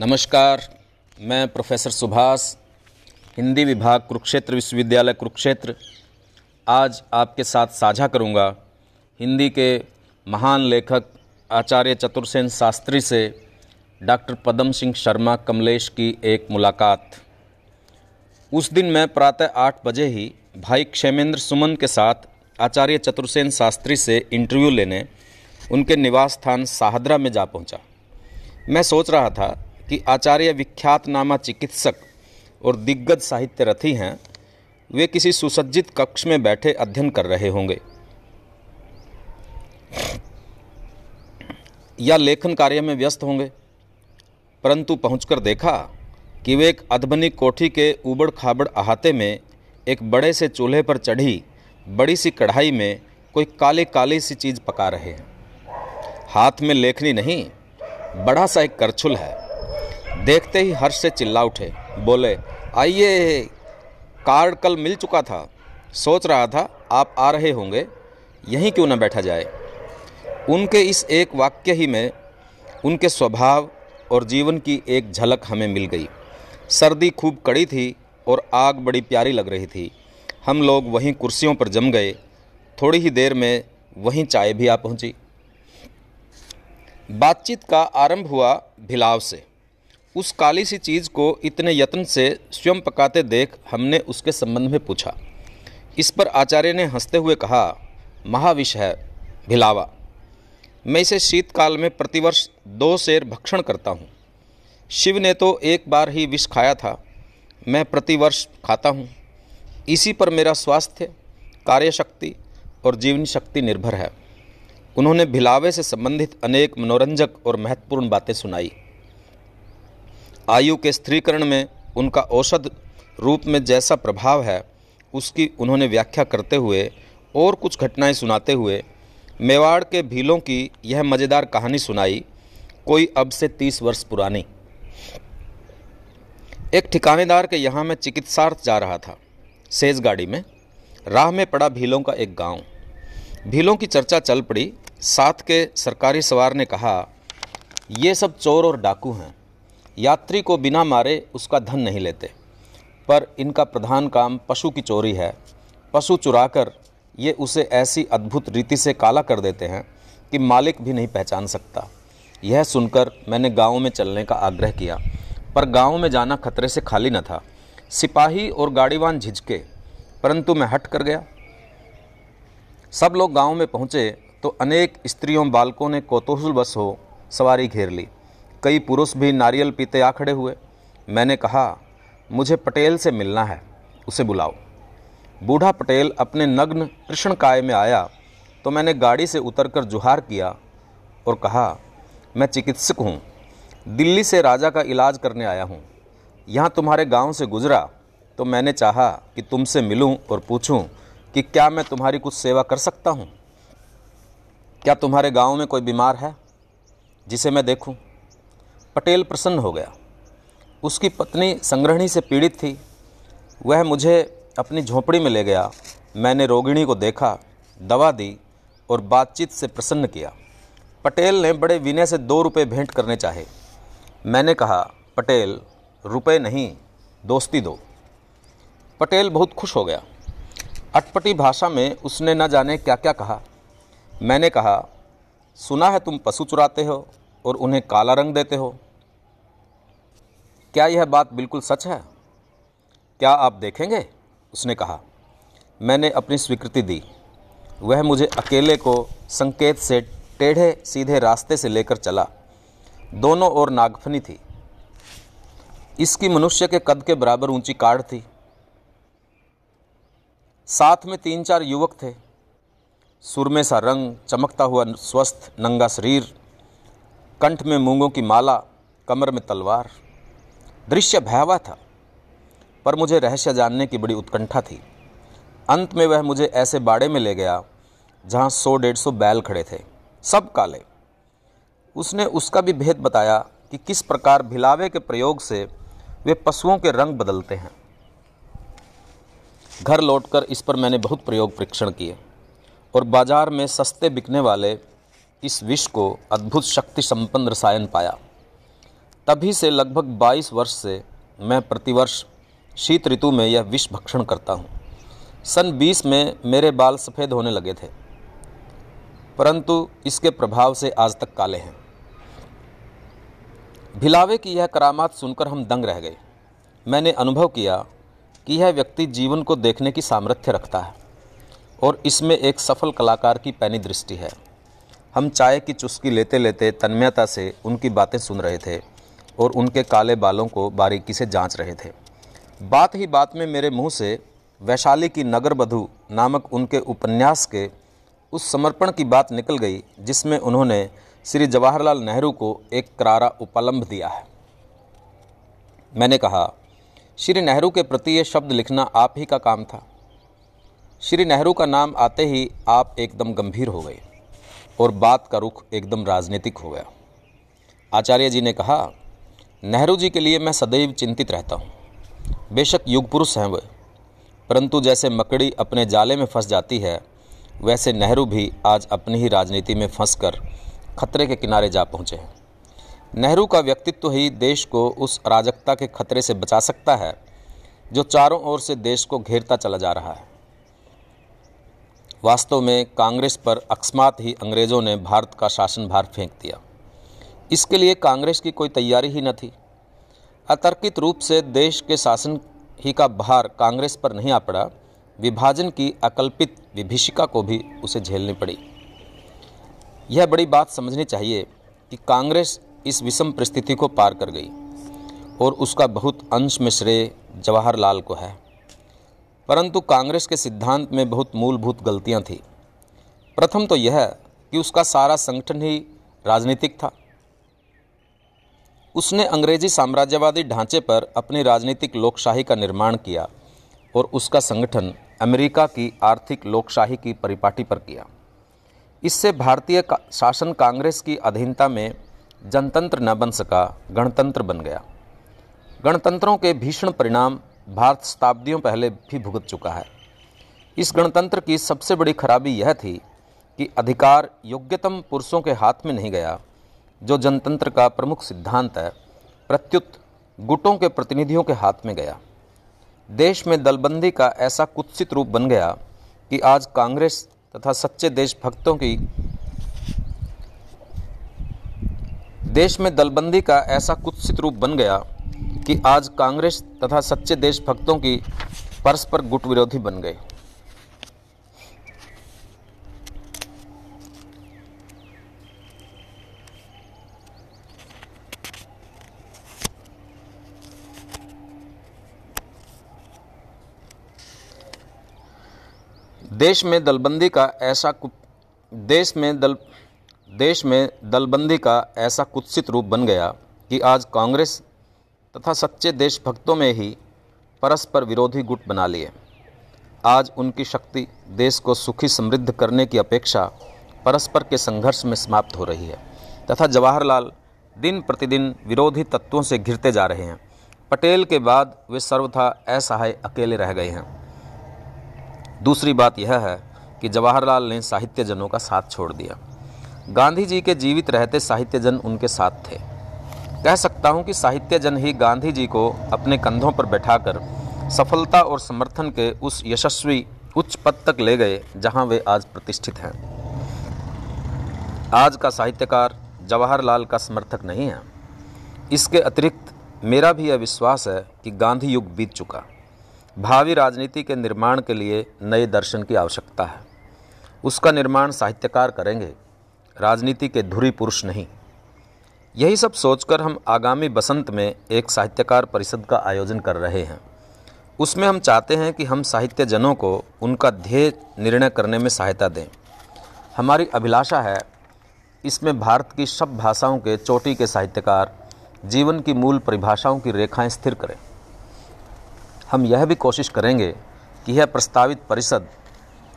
नमस्कार, मैं प्रोफेसर सुभाष, हिंदी विभाग कुरुक्षेत्र विश्वविद्यालय कुरुक्षेत्र। आज आपके साथ साझा करूँगा हिंदी के महान लेखक आचार्य चतुर्सेन शास्त्री से डॉक्टर पदम सिंह शर्मा कमलेश की एक मुलाकात। उस दिन मैं प्रातः आठ बजे ही भाई क्षेमेंद्र सुमन के साथ आचार्य चतुर्सेन शास्त्री से इंटरव्यू लेने उनके निवास स्थान साहदरा में जा पहुँचा। मैं सोच रहा था कि आचार्य विख्यात नामा चिकित्सक और दिग्गज साहित्य रथी हैं, वे किसी सुसज्जित कक्ष में बैठे अध्ययन कर रहे होंगे। या लेखन कार्य में व्यस्त होंगे। परंतु पहुंचकर देखा कि वे एक अधबनी कोठी के उबड़ खाबड़ अहाते में एक बड़े से चूल्हे पर चढ़ी बड़ी सी कढ़ाई में कोई काले काले सी चीज़ पका रहे हैं। हाथ में लेखनी नहीं, बड़ा सा एक करछुल है। देखते ही हर्ष से चिल्ला उठे, बोले, आइए, कार्ड कल मिल चुका था। सोच रहा था, आप आ रहे होंगे, यहीं क्यों न बैठा जाए? उनके इस एक वाक्य ही में उनके स्वभाव और जीवन की एक झलक हमें मिल गई। सर्दी खूब कड़ी थी और आग बड़ी प्यारी लग रही थी। हम लोग वहीं कुर्सियों पर जम गए। थोड़ी ही देर में वहीं चाय भी आ पहुँची। बातचीत का आरंभ हुआ भिलाव से। उस काली सी चीज़ को इतने यत्न से स्वयं पकाते देख हमने उसके संबंध में पूछा। इस पर आचार्य ने हँसते हुए कहा, महाविष है, भिलावा। मैं इसे शीतकाल में प्रतिवर्ष दो शेर भक्षण करता हूँ। शिव ने तो एक बार ही विष खाया था, मैं प्रतिवर्ष खाता हूँ। इसी पर मेरा स्वास्थ्य, कार्यशक्ति और जीवन शक्ति निर्भर है। उन्होंने भिलावे से संबंधित अनेक मनोरंजक और महत्वपूर्ण बातें सुनाई। आयु के स्त्रीकरण में उनका औषध रूप में जैसा प्रभाव है, उसकी उन्होंने व्याख्या करते हुए और कुछ घटनाएँ सुनाते हुए मेवाड़ के भीलों की यह मज़ेदार कहानी सुनाई, कोई अब से तीस वर्ष पुरानी। एक ठिकानेदार के यहाँ मैं चिकित्सार्थ जा रहा था सेज गाड़ी में। राह में पड़ा भीलों का एक गाँव। भीलों की चर्चा चल पड़ी। साथ के सरकारी सवार ने कहा, ये सब चोर और डाकू हैं। यात्री को बिना मारे उसका धन नहीं लेते। पर इनका प्रधान काम पशु की चोरी है। पशु चुराकर ये उसे ऐसी अद्भुत रीति से काला कर देते हैं कि मालिक भी नहीं पहचान सकता। यह सुनकर मैंने गाँव में चलने का आग्रह किया, पर गाँव में जाना खतरे से खाली न था। सिपाही और गाड़ीवान झिझके, परंतु मैं हट कर गया। सब लोग गाँव में पहुँचे तो अनेक स्त्रियों बालकों ने कौतूहल बस हो सवारी घेर ली। कई पुरुष भी नारियल पीते आ खड़े हुए। मैंने कहा, मुझे पटेल से मिलना है, उसे बुलाओ। बूढ़ा पटेल अपने नग्न कृष्ण काय में आया तो मैंने गाड़ी से उतरकर जुहार किया और कहा, मैं चिकित्सक हूँ, दिल्ली से राजा का इलाज करने आया हूँ। यहाँ तुम्हारे गाँव से गुजरा तो मैंने चाहा कि तुमसे मिलूं और पूछूँ कि क्या मैं तुम्हारी कुछ सेवा कर सकता हूँ? क्या तुम्हारे गाँव में कोई बीमार है, जिसे मैं देखूँ? पटेल प्रसन्न हो गया। उसकी पत्नी संग्रहणी से पीड़ित थी। वह मुझे अपनी झोंपड़ी में ले गया। मैंने रोगिणी को देखा, दवा दी और बातचीत से प्रसन्न किया। पटेल ने बड़े विनय से दो रुपये भेंट करने चाहे। मैंने कहा, पटेल, रुपए नहीं, दोस्ती दो। पटेल बहुत खुश हो गया। अटपटी भाषा में उसने न जाने क्या क्या कहा। मैंने कहा, सुना है तुम पशु चुराते हो और उन्हें काला रंग देते हो। क्या यह बात बिल्कुल सच है? क्या आप देखेंगे? उसने कहा, मैंने अपनी स्वीकृति दी। वह मुझे अकेले को संकेत से टेढ़े सीधे रास्ते से लेकर चला। दोनों ओर नागफनी थी। इसकी मनुष्य के कद के बराबर ऊँची कार्ड थी। साथ में तीन चार युवक थे। सुरमे सा रंग चमकता हुआ स्वस्थ, नंगा शरीर कंठ में मूंगों की माला, कमर में तलवार। दृश्य भयावह था, पर मुझे रहस्य जानने की बड़ी उत्कंठा थी। अंत में वह मुझे ऐसे बाड़े में ले गया, जहाँ सौ डेढ़ सौ बैल खड़े थे, सब काले। उसने उसका भी भेद बताया कि किस प्रकार भिलावे के प्रयोग से वे पशुओं के रंग बदलते हैं। घर लौटकर इस पर मैंने बहुत प्रयोग परीक्षण किए, और बाज़ार में सस्ते बिकने वाले इस विष को अद्भुत शक्ति संपन्न रसायन पाया। तभी से लगभग 22 वर्ष से मैं प्रतिवर्ष शीत ऋतु में यह विष भक्षण करता हूँ। सन 20 में मेरे बाल सफ़ेद होने लगे थे, परंतु इसके प्रभाव से आज तक काले हैं। भिलावे की यह करामात सुनकर हम दंग रह गए। मैंने अनुभव किया कि यह व्यक्ति जीवन को देखने की सामर्थ्य रखता है और इसमें एक सफल कलाकार की पैनी दृष्टि है। हम चाय की चुस्की लेते लेते तन्मयता से उनकी बातें सुन रहे थे और उनके काले बालों को बारीकी से जाँच रहे थे। बात ही बात में मेरे मुँह से वैशाली की नगर नामक उनके उपन्यास के उस समर्पण की बात निकल गई, जिसमें उन्होंने श्री जवाहरलाल नेहरू को एक करारा उपलम्भ दिया है। मैंने कहा, श्री नेहरू के प्रति ये शब्द लिखना आप ही का काम था। श्री नेहरू का नाम आते ही आप एकदम गंभीर हो गए। और बात का रुख एकदम राजनीतिक हो गया। आचार्य जी ने कहा, नेहरू जी के लिए मैं सदैव चिंतित रहता हूँ। बेशक युग पुरुष हैं वे, परंतु जैसे मकड़ी अपने जाले में फंस जाती है, वैसे नेहरू भी आज अपनी ही राजनीति में फंसकर खतरे के किनारे जा पहुँचे हैं। नेहरू का व्यक्तित्व ही देश को उस अराजकता के खतरे से बचा सकता है, जो चारों ओर से देश को घेरता चला जा रहा है। वास्तव में कांग्रेस पर अकस्मात ही अंग्रेज़ों ने भारत का शासन भार फेंक दिया। इसके लिए कांग्रेस की कोई तैयारी ही न थी। अतर्कित रूप से देश के शासन ही का भार कांग्रेस पर नहीं आ पड़ा, विभाजन की अकल्पित विभीषिका को भी उसे झेलनी पड़ी। यह बड़ी बात समझनी चाहिए कि कांग्रेस इस विषम परिस्थिति को पार कर गई और उसका बहुत अंश में श्रेय जवाहरलाल को है। परंतु कांग्रेस के सिद्धांत में बहुत मूलभूत गलतियाँ थी। प्रथम तो यह कि उसका सारा संगठन ही राजनीतिक था। उसने अंग्रेज़ी साम्राज्यवादी ढांचे पर अपनी राजनीतिक लोकशाही का निर्माण किया और उसका संगठन अमेरिका की आर्थिक लोकशाही की परिपाटी पर किया। इससे भारतीय का, शासन कांग्रेस की अधीनता में जनतंत्र न बन सका गणतंत्र बन गया। गणतंत्रों के भीषण परिणाम भारत शताब्दियों पहले भी भुगत चुका है। इस गणतंत्र की सबसे बड़ी खराबी यह थी कि अधिकार योग्यतम पुरुषों के हाथ में नहीं गया, जो जनतंत्र का प्रमुख सिद्धांत है, प्रत्युत गुटों के प्रतिनिधियों के हाथ में गया। देश में दलबंदी का ऐसा कुत्सित रूप बन गया कि आज कांग्रेस तथा सच्चे देशभक्तों की देश में दलबंदी का ऐसा कुत्सित रूप बन गया कि आज कांग्रेस तथा सच्चे देशभक्तों की परस्पर गुट विरोधी बन गए देश में दलबंदी का ऐसा देश में दल देश में दलबंदी का ऐसा कुत्सित रूप बन गया कि आज कांग्रेस तथा सच्चे देशभक्तों में ही परस्पर विरोधी गुट बना लिए। आज उनकी शक्ति देश को सुखी समृद्ध करने की अपेक्षा परस्पर के संघर्ष में समाप्त हो रही है। तथा जवाहरलाल दिन प्रतिदिन विरोधी तत्वों से घिरते जा रहे हैं। पटेल के बाद वे सर्वथा असहाय अकेले रह गए हैं। दूसरी बात यह है कि जवाहरलाल ने साहित्यजनों का साथ छोड़ दिया। गांधी जी के जीवित रहते साहित्यजन उनके साथ थे। कह सकता हूँ कि साहित्यजन ही गांधी जी को अपने कंधों पर बैठाकर सफलता और समर्थन के उस यशस्वी उच्च पद तक ले गए, जहाँ वे आज प्रतिष्ठित हैं। आज का साहित्यकार जवाहरलाल का समर्थक नहीं है। इसके अतिरिक्त मेरा भी यह विश्वास है कि गांधी युग बीत चुका। भावी राजनीति के निर्माण के लिए नए दर्शन की आवश्यकता है। उसका निर्माण साहित्यकार करेंगे। राजनीति के धुरी पुरुष नहीं। यही सब सोचकर हम आगामी बसंत में एक साहित्यकार परिषद का आयोजन कर रहे हैं। उसमें हम चाहते हैं कि हम साहित्यजनों को उनका ध्येय निर्णय करने में सहायता दें। हमारी अभिलाषा है, इसमें भारत की सब भाषाओं के चोटी के साहित्यकार, जीवन की मूल परिभाषाओं की रेखाएँ स्थिर करें। हम यह भी कोशिश करेंगे कि यह प्रस्तावित परिषद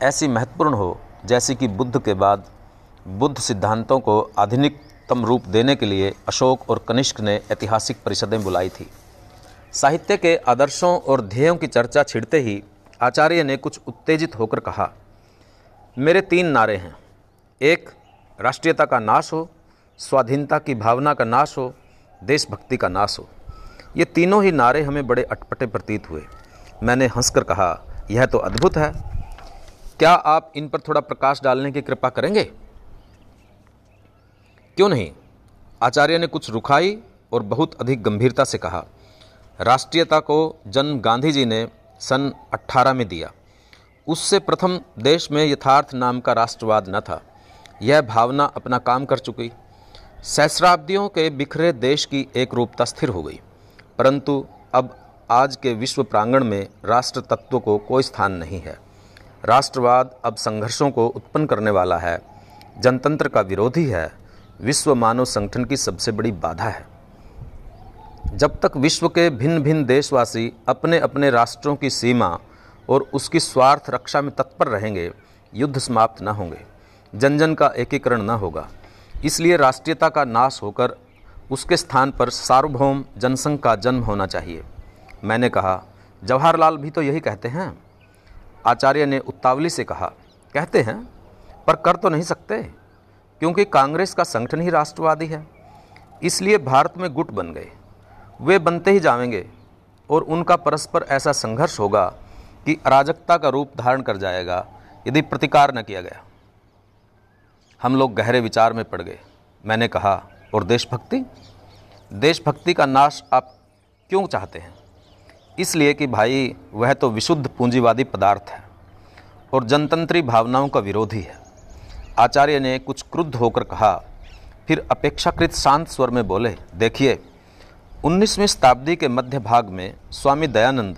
ऐसी महत्वपूर्ण हो जैसे कि बुद्ध के बाद बुद्ध सिद्धांतों को आधुनिकतम रूप देने के लिए अशोक और कनिष्क ने ऐतिहासिक परिषदें बुलाई थी। साहित्य के आदर्शों और ध्येयों की चर्चा छिड़ते ही आचार्य ने कुछ उत्तेजित होकर कहा, मेरे तीन नारे हैं। एक, राष्ट्रीयता का नाश हो, स्वाधीनता की भावना का नाश हो, देशभक्ति का नाश हो। ये तीनों ही नारे हमें बड़े अटपटे प्रतीत हुए। मैंने हंसकर कहा, यह तो अद्भुत है। क्या आप इन पर थोड़ा प्रकाश डालने की कृपा करेंगे? क्यों नहीं? आचार्य ने कुछ रुखाई और बहुत अधिक गंभीरता से कहा, राष्ट्रीयता को जन्म गांधी जी ने सन 18 में दिया। उससे प्रथम देश में यथार्थ नाम का राष्ट्रवाद न था। यह भावना अपना काम कर चुकी। सहस्राब्दियों के बिखरे देश की एक रूपता स्थिर हो गई। परंतु अब आज के विश्व प्रांगण में राष्ट्र तत्व को कोई स्थान नहीं है। राष्ट्रवाद अब संघर्षों को उत्पन्न करने वाला है। जनतंत्र का विरोधी है। विश्व मानव संगठन की सबसे बड़ी बाधा है। जब तक विश्व के भिन्न भिन्न देशवासी अपने अपने राष्ट्रों की सीमा और उसकी स्वार्थ रक्षा में तत्पर रहेंगे, युद्ध समाप्त न होंगे। जन जन का एकीकरण न होगा। इसलिए राष्ट्रीयता का नाश होकर उसके स्थान पर सार्वभौम जनसंघ का जन्म होना चाहिए। मैंने कहा, जवाहरलाल भी तो यही कहते हैं। आचार्य ने उत्तावली से कहा, कहते हैं, पर कर तो नहीं सकते। क्योंकि कांग्रेस का संगठन ही राष्ट्रवादी है। इसलिए भारत में गुट बन गए। वे बनते ही जाएँगे और उनका परस्पर ऐसा संघर्ष होगा कि अराजकता का रूप धारण कर जाएगा, यदि प्रतिकार न किया गया। हम लोग गहरे विचार में पड़ गए। मैंने कहा, और देशभक्ति? देशभक्ति का नाश आप क्यों चाहते हैं? इसलिए कि भाई, वह तो विशुद्ध पूंजीवादी पदार्थ है और जनतंत्री भावनाओं का विरोधी है। आचार्य ने कुछ क्रुद्ध होकर कहा, फिर अपेक्षाकृत शांत स्वर में बोले, देखिए 19वीं शताब्दी के मध्य भाग में स्वामी दयानंद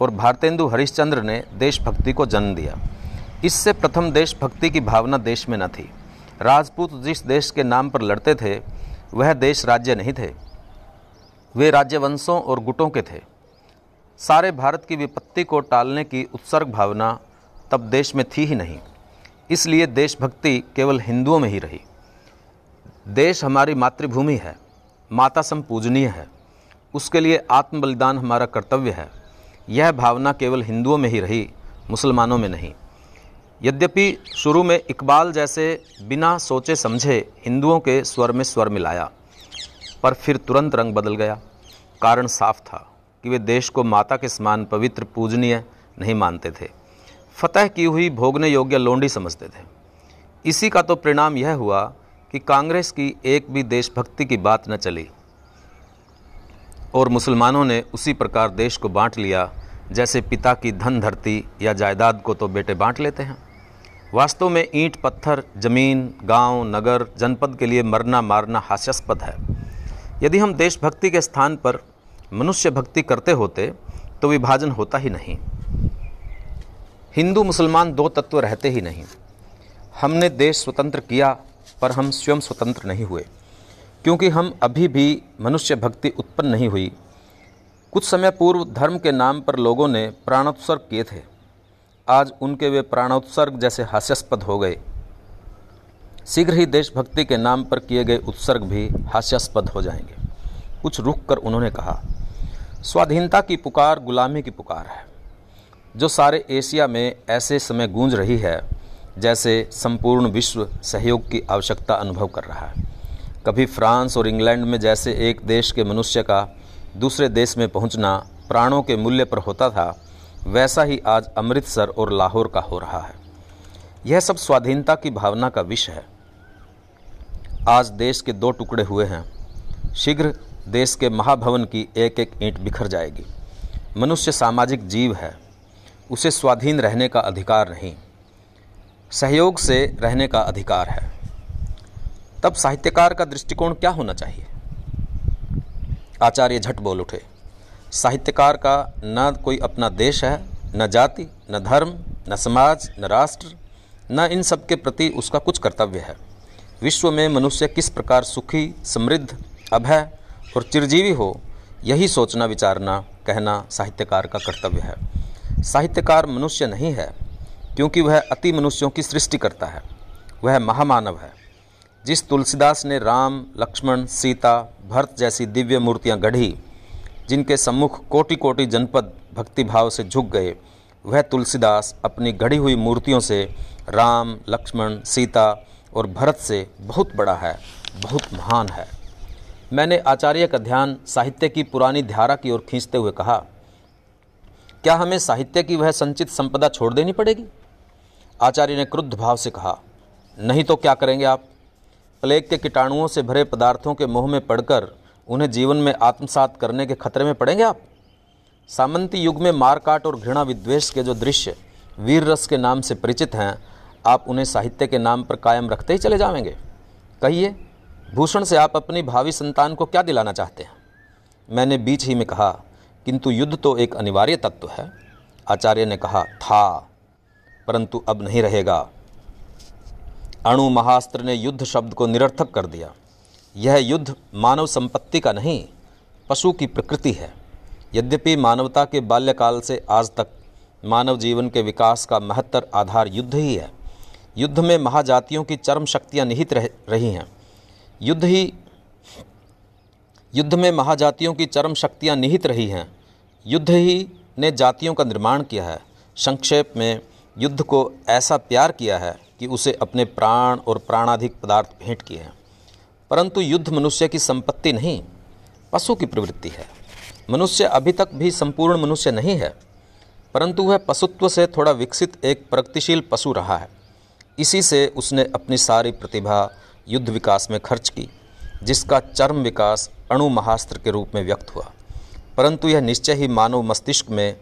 और भारतेंदु हरिश्चंद्र ने देशभक्ति को जन्म दिया। इससे प्रथम देशभक्ति की भावना देश में न थी। राजपूत जिस देश के नाम पर लड़ते थे, वह देश राज्य नहीं थे। वे राज्यवंशों और गुटों के थे। सारे भारत की विपत्ति को टालने की उत्सर्ग भावना तब देश में थी ही नहीं। इसलिए देशभक्ति केवल हिंदुओं में ही रही। देश हमारी मातृभूमि है, माता सम पूजनीय है, उसके लिए आत्म बलिदान हमारा कर्तव्य है। यह भावना केवल हिंदुओं में ही रही, मुसलमानों में नहीं। यद्यपि शुरू में इकबाल जैसे बिना सोचे समझे हिंदुओं के स्वर में स्वर मिलाया, पर फिर तुरंत रंग बदल गया। कारण साफ़ था कि वे देश को माता के समान पवित्र, पूजनीय नहीं मानते थे। फतह की हुई भोगने योग्य लोंडी समझते थे। इसी का तो परिणाम यह हुआ कि कांग्रेस की एक भी देशभक्ति की बात न चली और मुसलमानों ने उसी प्रकार देश को बांट लिया जैसे पिता की धन धरती या जायदाद को तो बेटे बांट लेते हैं। वास्तव में ईंट पत्थर ज़मीन गाँव, नगर जनपद के लिए मरना मारना हास्यास्पद है। यदि हम देशभक्ति के स्थान पर मनुष्य भक्ति करते होते तो विभाजन होता ही नहीं। हिंदू मुसलमान दो तत्व रहते ही नहीं। हमने देश स्वतंत्र किया, पर हम स्वयं स्वतंत्र नहीं हुए। क्योंकि हम अभी भी मनुष्य भक्ति उत्पन्न नहीं हुई। कुछ समय पूर्व धर्म के नाम पर लोगों ने प्राणोत्सर्ग किए थे। आज उनके वे प्राणोत्सर्ग जैसे हास्यास्पद हो गए। शीघ्र ही देशभक्ति के नाम पर किए गए उत्सर्ग भी हास्यास्पद हो जाएँगे। कुछ रुक कर उन्होंने कहा, स्वाधीनता की पुकार गुलामी की पुकार है। जो सारे एशिया में ऐसे समय गूंज रही है, जैसे संपूर्ण विश्व सहयोग की आवश्यकता अनुभव कर रहा है। कभी फ्रांस और इंग्लैंड में जैसे एक देश के मनुष्य का दूसरे देश में पहुँचना प्राणों के मूल्य पर होता था, वैसा ही आज अमृतसर और लाहौर का हो रहा है। यह सब स्वाधीनता की भावना का विषय है। आज देश के दो टुकड़े हुए हैं। शीघ्र देश के महाभवन की एक एक ईंट बिखर जाएगी। मनुष्य सामाजिक जीव है। उसे स्वाधीन रहने का अधिकार नहीं। सहयोग से रहने का अधिकार है। तब साहित्यकार का दृष्टिकोण क्या होना चाहिए? आचार्य झट बोल उठे। साहित्यकार का न कोई अपना देश है, न जाति, न धर्म, न समाज, न राष्ट्र, न इन सब के प्रति उसका कुछ कर्तव्य है। विश्व में मनुष्य किस प्रकार सुखी, समृद्ध, अभय और चिरजीवी हो, यही सोचना, विचारना, कहना साहित्यकार का कर्तव्य है। साहित्यकार मनुष्य नहीं है, क्योंकि वह अति मनुष्यों की सृष्टि करता है। वह महामानव है। जिस तुलसीदास ने राम, लक्ष्मण, सीता, भरत जैसी दिव्य मूर्तियाँ गढ़ी, जिनके सम्मुख कोटि कोटि जनपद भक्तिभाव से झुक गए, वह तुलसीदास अपनी गढ़ी हुई मूर्तियों से राम, लक्ष्मण, सीता और भरत से बहुत बड़ा है, बहुत महान है। मैंने आचार्य का ध्यान साहित्य की पुरानी धारा की ओर खींचते हुए कहा क्या हमें साहित्य की वह संचित संपदा छोड़ देनी पड़ेगी? आचार्य ने क्रुद्ध भाव से कहा, नहीं तो क्या करेंगे आप? प्लेग के कीटाणुओं से भरे पदार्थों के मुँह में पड़कर उन्हें जीवन में आत्मसात करने के खतरे में पड़ेंगे आप? सामंती युग में मारकाट और घृणा विद्वेष के जो दृश्य वीर रस के नाम से परिचित हैं, आप उन्हें साहित्य के नाम पर कायम रखते ही चले जाएँगे कहिए, भूषण से आप अपनी भावी संतान को क्या दिलाना चाहते हैं? मैंने बीच ही में कहा किंतु युद्ध तो एक अनिवार्य तत्व है। आचार्य ने कहा, था, परंतु अब नहीं रहेगा। अणु महास्त्र ने युद्ध शब्द को निरर्थक कर दिया। यह युद्ध मानव संपत्ति का नहीं, पशु की प्रकृति है। यद्यपि मानवता के बाल्यकाल से आज तक मानव जीवन के विकास का महत्तर आधार युद्ध ही है। युद्ध में महाजातियों की चरम शक्तियाँ निहित रह, रही हैं। युद्ध ही युद्ध में महाजातियों की चरम शक्तियाँ निहित रही हैं। युद्ध ही ने जातियों का निर्माण किया है। संक्षेप में, युद्ध को ऐसा प्यार किया है कि उसे अपने प्राण और प्राणाधिक पदार्थ भेंट किए हैं। परंतु युद्ध मनुष्य की संपत्ति नहीं, पशु की प्रवृत्ति है। मनुष्य अभी तक भी संपूर्ण मनुष्य नहीं है, परंतु वह पशुत्व से थोड़ा विकसित एक प्रगतिशील पशु रहा है। इसी से उसने अपनी सारी प्रतिभा युद्ध विकास में खर्च की, जिसका चरम विकास अणु महास्त्र के रूप में व्यक्त हुआ। परंतु यह निश्चय ही मानव मस्तिष्क में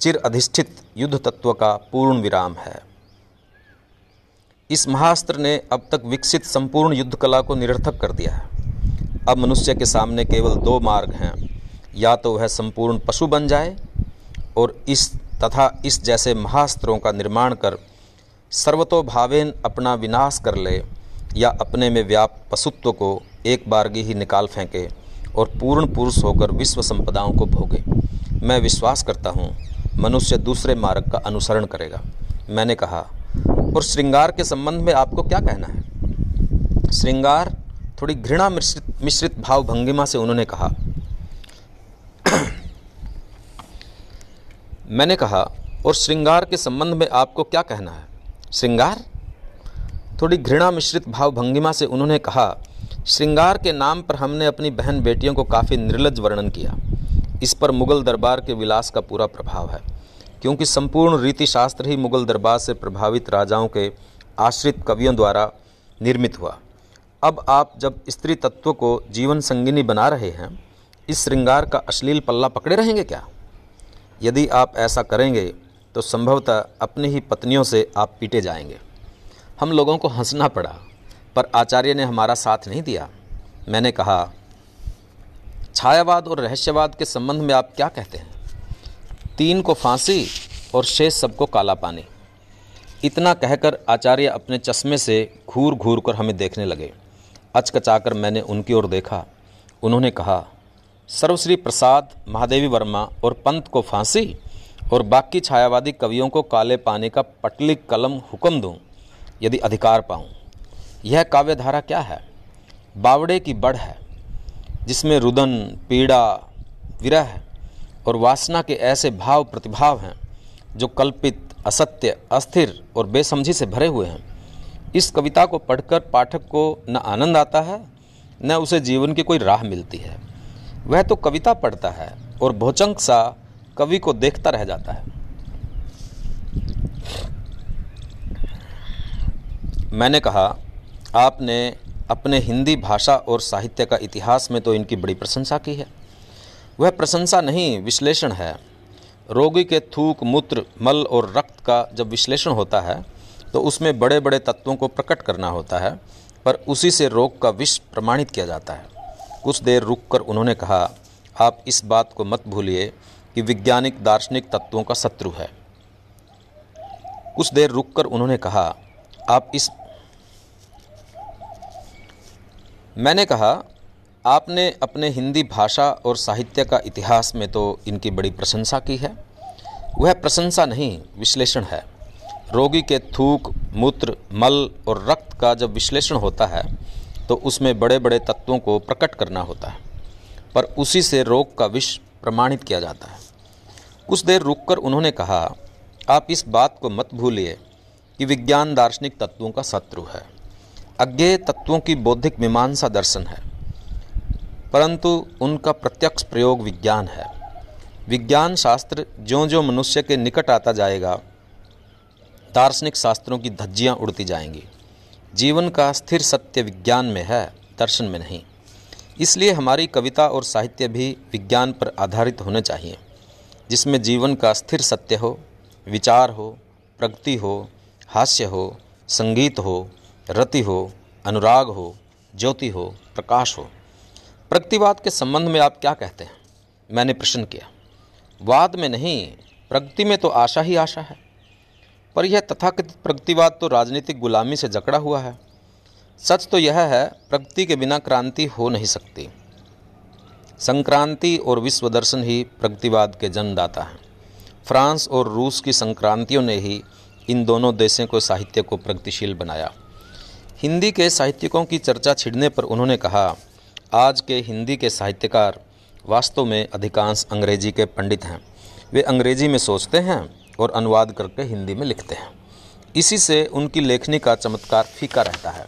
चिर अधिष्ठित युद्ध तत्व का पूर्ण विराम है। इस महास्त्र ने अब तक विकसित संपूर्ण युद्ध कला को निरर्थक कर दिया है। अब मनुष्य के सामने केवल दो मार्ग हैं। या तो वह संपूर्ण पशु बन जाए और इस तथा इस जैसे महास्त्रों का निर्माण कर सर्वतोभावेन अपना विनाश कर ले या अपने में व्याप्त पशुत्व को एक बारगी ही निकाल फेंके और पूर्ण पुरुष होकर विश्व संपदाओं को भोगे। मैं विश्वास करता हूँ, मनुष्य दूसरे मार्ग का अनुसरण करेगा। मैंने कहा, और श्रृंगार के संबंध में आपको क्या कहना है? श्रृंगार थोड़ी घृणा मिश्रित मिश्रित भाव भंगिमा से उन्होंने कहा, मैंने कहा, और श्रृंगार के संबंध में आपको क्या कहना है? श्रृंगार? थोड़ी घृणा मिश्रित भाव भंगिमा से उन्होंने कहा श्रृंगार के नाम पर हमने अपनी बहन बेटियों को काफ़ी निर्लज वर्णन किया। इस पर मुगल दरबार के विलास का पूरा प्रभाव है, क्योंकि संपूर्ण रीति शास्त्र ही मुगल दरबार से प्रभावित राजाओं के आश्रित कवियों द्वारा निर्मित हुआ। अब आप जब स्त्री तत्व को जीवन संगिनी बना रहे हैं, इस श्रृंगार का अश्लील पल्ला पकड़े रहेंगे क्या? यदि आप ऐसा करेंगे तो संभवतः अपनी ही पत्नियों से आप पीटे जाएँगे। हम लोगों को हंसना पड़ा। पर आचार्य ने हमारा साथ नहीं दिया। मैंने कहा, छायावाद और रहस्यवाद के संबंध में आप क्या कहते हैं? तीन को फांसी और शेष सबको काला पानी। इतना कहकर आचार्य अपने चश्मे से घूर घूर कर हमें देखने लगे। अचकचाकर मैंने उनकी ओर देखा। उन्होंने कहा, सर्वश्री प्रसाद, महादेवी वर्मा और पंत को फांसी और बाकी छायावादी कवियों को काले पानी का पटली कलम हुक्म दूँ, यदि अधिकार पाऊँ। यह काव्यधारा क्या है? बावड़े की बढ़ है, जिसमें रुदन, पीड़ा, विरह और वासना के ऐसे भाव प्रतिभाव हैं, जो कल्पित, असत्य, अस्थिर और बेसमझी से भरे हुए हैं। इस कविता को पढ़कर पाठक को न आनंद आता है, न उसे जीवन की कोई राह मिलती है। वह तो कविता पढ़ता है और भोचंक सा कवि को देखता रह जाता है। मैंने कहा आपने अपने हिंदी भाषा और साहित्य का इतिहास में तो इनकी बड़ी प्रशंसा की है। वह प्रशंसा नहीं, विश्लेषण है। रोगी के थूक, मूत्र, मल और रक्त का जब विश्लेषण होता है तो उसमें बड़े बड़े तत्वों को प्रकट करना होता है, पर उसी से रोग का विष प्रमाणित किया जाता है। कुछ देर रुककर उन्होंने कहा, आप इस बात को मत भूलिए कि वैज्ञानिक दार्शनिक तत्वों का शत्रु है। कुछ देर रुककर उन्होंने कहा, आप इस मैंने कहा, आपने अपने हिंदी भाषा और साहित्य का इतिहास में तो इनकी बड़ी प्रशंसा की है। वह प्रशंसा नहीं, विश्लेषण है। रोगी के थूक, मूत्र, मल और रक्त का जब विश्लेषण होता है तो उसमें बड़े बड़े तत्वों को प्रकट करना होता है। पर उसी से रोग का विष प्रमाणित किया जाता है। कुछ देर रुककर उन्होंने कहा, आप इस बात को मत भूलिए कि विज्ञान दार्शनिक तत्वों का शत्रु है। अज्ञेय तत्वों की बौद्धिक मीमांसा दर्शन है। परंतु उनका प्रत्यक्ष प्रयोग विज्ञान है। विज्ञान शास्त्र ज्यों ज्यों मनुष्य के निकट आता जाएगा, दार्शनिक शास्त्रों की धज्जियाँ उड़ती जाएँगी। जीवन का स्थिर सत्य विज्ञान में है, दर्शन में नहीं। इसलिए हमारी कविता और साहित्य भी विज्ञान पर आधारित होने चाहिए, जिसमें जीवन का स्थिर सत्य हो, विचार हो, प्रगति हो, हास्य हो, संगीत हो रति हो, अनुराग हो, ज्योति हो, प्रकाश हो। प्रगतिवाद के संबंध में आप क्या कहते हैं? मैंने प्रश्न किया। वाद में नहीं, प्रगति में तो आशा ही आशा है। पर यह तथाकथित प्रगतिवाद तो राजनीतिक गुलामी से जकड़ा हुआ है। सच तो यह है, प्रगति के बिना क्रांति हो नहीं सकती। संक्रांति और विश्व दर्शन ही प्रगतिवाद के जन्मदाता हैं। फ्रांस और रूस की संक्रांतियों ने ही इन दोनों देशों को साहित्य को प्रगतिशील बनाया। हिंदी के साहित्यकों की चर्चा छिड़ने पर उन्होंने कहा, आज के हिंदी के साहित्यकार वास्तव में अधिकांश अंग्रेज़ी के पंडित हैं। वे अंग्रेज़ी में सोचते हैं और अनुवाद करके हिंदी में लिखते हैं। इसी से उनकी लेखनी का चमत्कार फीका रहता है।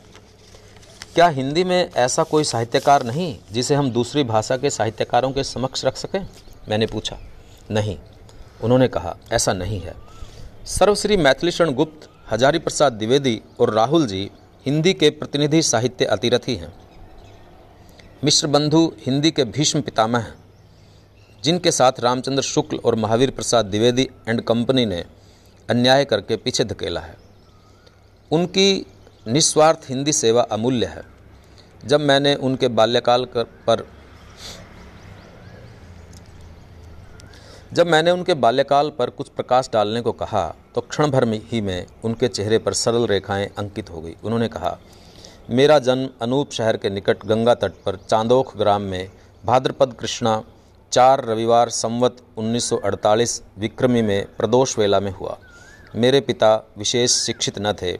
क्या हिंदी में ऐसा कोई साहित्यकार नहीं जिसे हम दूसरी भाषा के साहित्यकारों के समक्ष रख सकें? मैंने पूछा। नहीं। उन्होंने कहा, ऐसा नहीं है। सर्वश्री मैथिलीशरण गुप्त हजारी प्रसाद द्विवेदी और राहुल जी हिंदी के प्रतिनिधि साहित्य अतिरथी हैं। मिश्र बंधु हिंदी के भीष्म पितामह हैं, जिनके साथ रामचंद्र शुक्ल और महावीर प्रसाद द्विवेदी एंड कंपनी ने अन्याय करके पीछे धकेला है। उनकी निस्वार्थ हिंदी सेवा अमूल्य है। जब मैंने उनके बाल्यकाल पर जब मैंने उनके बाल्यकाल पर कुछ प्रकाश डालने को कहा तो क्षण भर में ही में उनके चेहरे पर सरल रेखाएँ अंकित हो गई। उन्होंने कहा, मेरा जन्म अनूप शहर के निकट गंगा तट पर चांदोख ग्राम में भाद्रपद कृष्णा, चार रविवार संवत 1948 विक्रमी में प्रदोष वेला में हुआ। मेरे पिता विशेष शिक्षित न थे,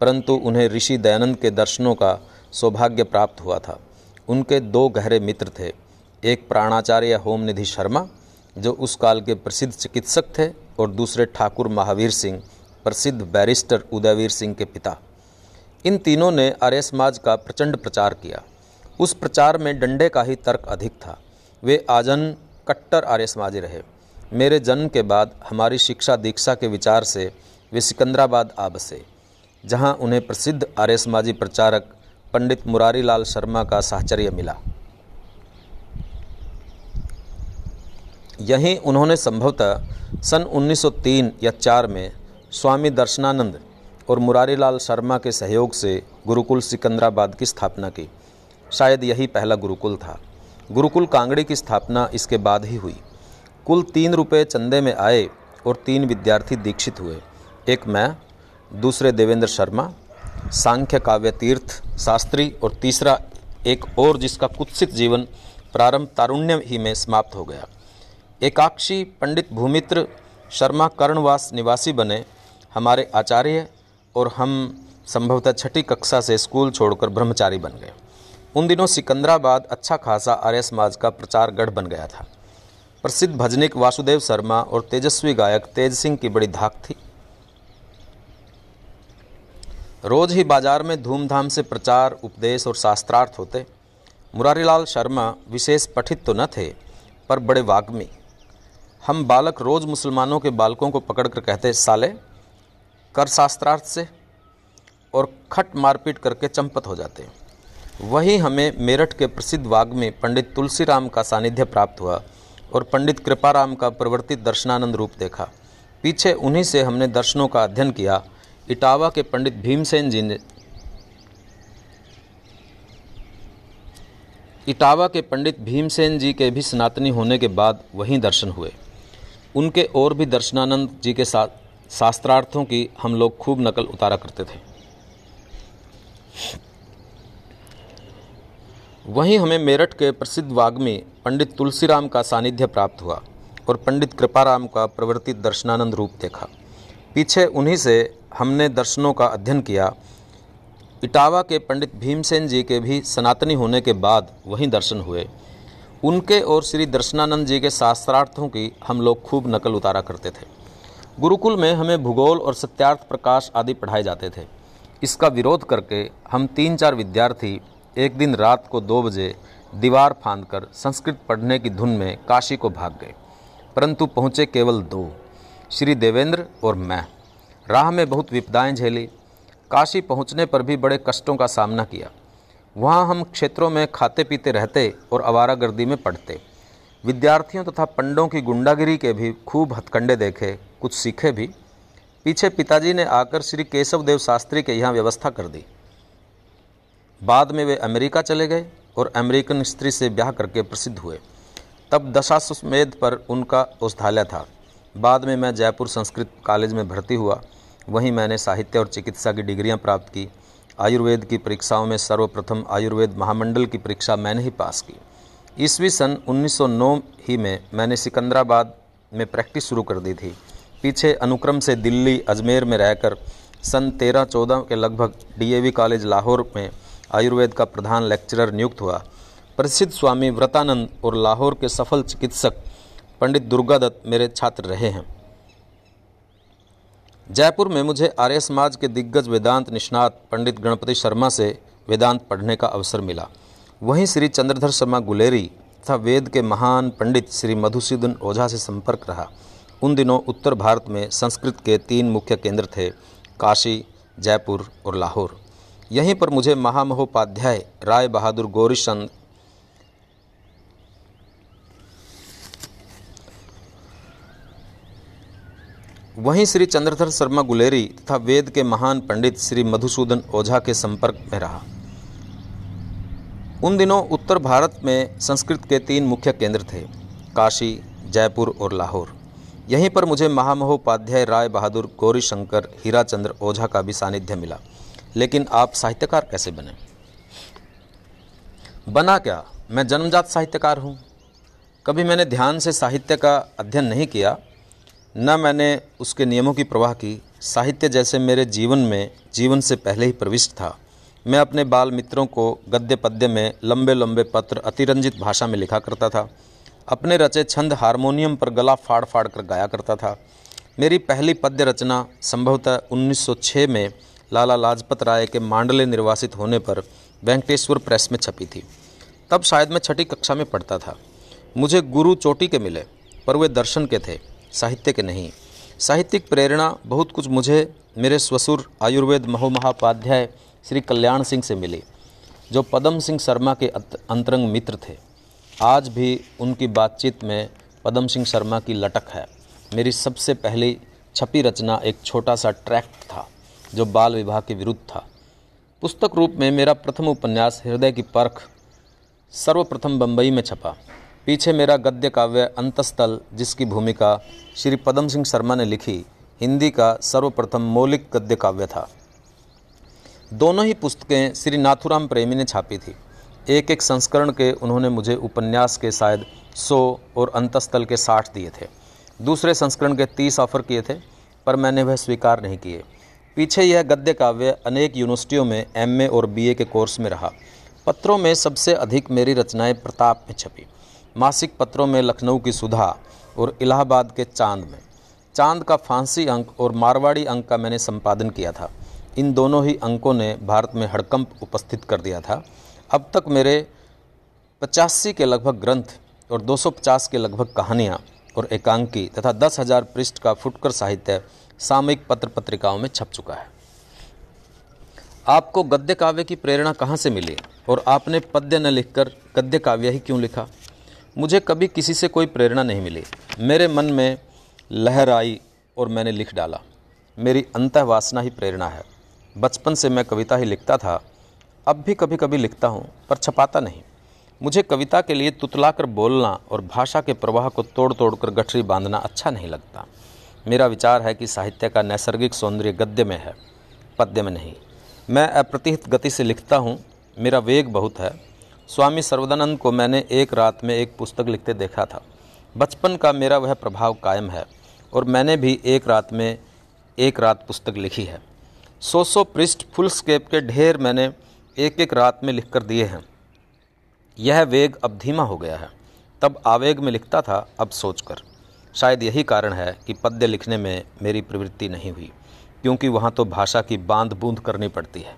परंतु उन्हें ऋषि दयानंद के दर्शनों का सौभाग्य प्राप्त हुआ था। उनके दो गहरे मित्र थे, एक प्राणाचार्य होमनिधि शर्मा जो उस काल के प्रसिद्ध चिकित्सक थे, और दूसरे ठाकुर महावीर सिंह, प्रसिद्ध बैरिस्टर उदयवीर सिंह के पिता। इन तीनों ने आर्य समाज का प्रचंड प्रचार किया। उस प्रचार में डंडे का ही तर्क अधिक था। वे आजन कट्टर आर्य समाजी रहे। मेरे जन्म के बाद हमारी शिक्षा दीक्षा के विचार से वे सिकंदराबाद आ बसे, जहाँ उन्हें प्रसिद्ध आर्य समाजी प्रचारक पंडित मुरारी लाल शर्मा का साहचर्य मिला। यहीं उन्होंने संभवतः सन 1903 या 4 में स्वामी दर्शनानंद और मुरारीलाल शर्मा के सहयोग से गुरुकुल सिकंदराबाद की स्थापना की। शायद यही पहला गुरुकुल था। गुरुकुल कांगड़ी की स्थापना इसके बाद ही हुई। कुल तीन रुपये चंदे में आए और तीन विद्यार्थी दीक्षित हुए। एक मैं, दूसरे देवेंद्र शर्मा, सांख्य काव्य तीर्थ शास्त्री और तीसरा एक और जिसका कुत्सित जीवन प्रारंभ तारुण्य ही में समाप्त हो गया। एकाक्षी पंडित भूमित्र शर्मा कर्णवास निवासी बने, हमारे आचार्य और हम संभवतः छठी कक्षा से स्कूल छोड़कर ब्रह्मचारी बन गए। उन दिनों सिकंदराबाद अच्छा खासा आर्य समाज का प्रचार गढ़ बन गया था। प्रसिद्ध भजनिक वासुदेव शर्मा और तेजस्वी गायक तेज सिंह की बड़ी धाक थी। रोज ही बाज़ार में धूमधाम से प्रचार, उपदेश और शास्त्रार्थ होते। मुरारीलाल शर्मा विशेष पठित तो न थे, पर बड़े वाग्मी हम बालक रोज़ मुसलमानों के बालकों को पकड़कर कहते साले, कर शास्त्रार्थ से और खट मारपीट करके चंपत हो जाते वही हमें मेरठ के प्रसिद्ध वाग में पंडित तुलसीराम का सानिध्य प्राप्त हुआ और पंडित कृपाराम का प्रवर्तित दर्शनानंद रूप देखा। पीछे उन्हीं से हमने दर्शनों का अध्ययन किया। इटावा के पंडित भीमसेन जी ने इटावा के पंडित भीमसेन जी के भी सनातनी होने के बाद वहीं दर्शन हुए। उनके और भी दर्शनानंद जी के साथ शास्त्रार्थों की हम लोग खूब नकल उतारा करते थे। वहीं हमें मेरठ के प्रसिद्ध वाग्मी पंडित तुलसीराम का सानिध्य प्राप्त हुआ और पंडित कृपाराम का प्रवर्तित दर्शनानंद रूप देखा। पीछे उन्हीं से हमने दर्शनों का अध्ययन किया। इटावा के पंडित भीमसेन जी के भी सनातनी होने के बाद वहीं दर्शन हुए। उनके और श्री दर्शनानंद जी के शास्त्रार्थों की हम लोग खूब नकल उतारा करते थे। गुरुकुल में हमें भूगोल और सत्यार्थ प्रकाश आदि पढ़ाए जाते थे। इसका विरोध करके हम तीन चार विद्यार्थी एक दिन रात को दो बजे दीवार फांदकर संस्कृत पढ़ने की धुन में काशी को भाग गए। परंतु पहुँचे केवल दो, श्री देवेंद्र और मैं। राह में बहुत विपदाएँ झेली। काशी पहुँचने पर भी बड़े कष्टों का सामना किया। वहाँ हम क्षेत्रों में खाते पीते रहते और आवारा गर्दी में पढ़ते विद्यार्थियों तथा पंडों की गुंडागिरी के भी खूब हथकंडे देखे, कुछ सीखे भी। पीछे पिताजी ने आकर श्री केशव देव शास्त्री के यहाँ व्यवस्था कर दी। बाद में वे अमेरिका चले गए और अमेरिकन स्त्री से ब्याह करके प्रसिद्ध हुए। तब दशाश्वमेध पर उनका औषधालय था। बाद में मैं जयपुर संस्कृत कॉलेज में भर्ती हुआ। वहीं मैंने साहित्य और चिकित्सा की डिग्रियाँ प्राप्त की। आयुर्वेद की परीक्षाओं में सर्वप्रथम आयुर्वेद महामंडल की परीक्षा मैंने ही पास की। ईस्वी सन 1909 ही में मैंने सिकंदराबाद में प्रैक्टिस शुरू कर दी थी। पीछे अनुक्रम से दिल्ली, अजमेर में रहकर सन तेरह चौदह के लगभग डीएवी कॉलेज लाहौर में आयुर्वेद का प्रधान लेक्चरर नियुक्त हुआ। प्रसिद्ध स्वामी व्रतानंद और लाहौर के सफल चिकित्सक पंडित दुर्गादत्त मेरे छात्र रहे हैं। जयपुर में मुझे आर्य समाज के दिग्गज वेदांत निष्णात पंडित गणपति शर्मा से वेदांत पढ़ने का अवसर मिला। वहीं श्री चंद्रधर शर्मा गुलेरी तथा वेद के महान पंडित श्री मधुसूदन ओझा से संपर्क रहा। उन दिनों उत्तर भारत में संस्कृत के तीन मुख्य केंद्र थे, काशी, जयपुर और लाहौर। यहीं पर मुझे महामहोपाध्याय राय बहादुर गौरीचंद वहीं श्री चंद्रधर शर्मा गुलेरी तथा वेद के महान पंडित श्री मधुसूदन ओझा के संपर्क में रहा। उन दिनों उत्तर भारत में संस्कृत के तीन मुख्य केंद्र थे, काशी, जयपुर और लाहौर। यहीं पर मुझे महामहोपाध्याय राय बहादुर गौरी शंकर हीराचंद्र ओझा का भी सानिध्य मिला। लेकिन आप साहित्यकार कैसे बने? बना क्या? मैं जन्मजात साहित्यकार हूँ। कभी मैंने ध्यान से साहित्य का अध्ययन नहीं किया न मैंने उसके नियमों की प्रवाह की। साहित्य जैसे मेरे जीवन में, जीवन से पहले ही प्रविष्ट था। मैं अपने बाल मित्रों को गद्य पद्य में लंबे लंबे पत्र अतिरंजित भाषा में लिखा करता था। अपने रचे छंद हारमोनियम पर गला फाड़ फाड़ कर गाया करता था। मेरी पहली पद्य रचना संभवतः 1906 में लाला लाजपत राय के मांडले निर्वासित होने पर वेंकटेश्वर प्रेस में छपी थी। तब शायद मैं छठी कक्षा में पढ़ता था। मुझे गुरु चोटी के मिले, पर वे दर्शन के थे। साहित्य के नहीं। साहित्यिक प्रेरणा बहुत कुछ मुझे मेरे ससुर आयुर्वेद महोमहापाध्याय श्री कल्याण सिंह से मिली, जो पदम सिंह शर्मा के अंतरंग मित्र थे। आज भी उनकी बातचीत में पदम सिंह शर्मा की लटक है। मेरी सबसे पहली छपी रचना एक छोटा सा ट्रैक्ट था, जो बाल विवाह के विरुद्ध था। पुस्तक रूप में मेरा प्रथम उपन्यास हृदय की परख सर्वप्रथम बम्बई में छपा। पीछे मेरा गद्य काव्य अंतस्थल, जिसकी भूमिका श्री पदम सिंह शर्मा ने लिखी, हिंदी का सर्वप्रथम मौलिक गद्य काव्य था। दोनों ही पुस्तकें श्री नाथुराम प्रेमी ने छापी थी। एक एक संस्करण के उन्होंने मुझे उपन्यास के शायद सौ और अंतस्थल के साठ दिए थे। दूसरे संस्करण के तीस ऑफ़र किए थे, पर मैंने वह स्वीकार नहीं किए। पीछे यह गद्य काव्य अनेक यूनिवर्सिटियों में एमए और बीए के कोर्स में रहा। पत्रों में सबसे अधिक मेरी रचनाएँ प्रताप में छपी। मासिक पत्रों में लखनऊ की सुधा और इलाहाबाद के चाँद में। चाँद का फांसी अंक और मारवाड़ी अंक का मैंने संपादन किया था। इन दोनों ही अंकों ने भारत में हड़कंप उपस्थित कर दिया था। अब तक मेरे पचासी के लगभग ग्रंथ और 250 के लगभग कहानियाँ और एकांकी तथा दस हज़ार पृष्ठ का फुटकर साहित्य सामयिक पत्र पत्रिकाओं में छप चुका है। आपको गद्य काव्य की प्रेरणा कहाँ से मिली और आपने पद्य न लिखकर गद्य काव्य ही क्यों लिखा? मुझे कभी किसी से कोई प्रेरणा नहीं मिली। मेरे मन में लहर आई और मैंने लिख डाला, मेरी अंत वासना ही प्रेरणा है। बचपन से मैं कविता ही लिखता था, अब भी कभी कभी लिखता हूँ, पर छपाता नहीं। मुझे कविता के लिए तुतलाकर बोलना और भाषा के प्रवाह को तोड़ तोड़ कर गठरी बांधना अच्छा नहीं लगता। मेरा विचार है कि साहित्य का नैसर्गिक सौंदर्य गद्य में है, पद्य में नहीं। मैं अप्रतिहित गति से लिखता हूँ, मेरा वेग बहुत है स्वामी सर्वदानंद को मैंने एक रात में एक पुस्तक लिखते देखा था। बचपन का मेरा वह प्रभाव कायम है और मैंने भी एक रात में एक रात पुस्तक लिखी है। सौ सौ पृष्ठ फुल स्केप के ढेर मैंने एक एक रात में लिख कर दिए हैं। यह वेग अब धीमा हो गया है। तब आवेग में लिखता था, अब सोचकर। शायद यही कारण है कि पद्य लिखने में मेरी प्रवृत्ति नहीं हुई, क्योंकि वहाँ तो भाषा की बाँध बूंद करनी पड़ती है।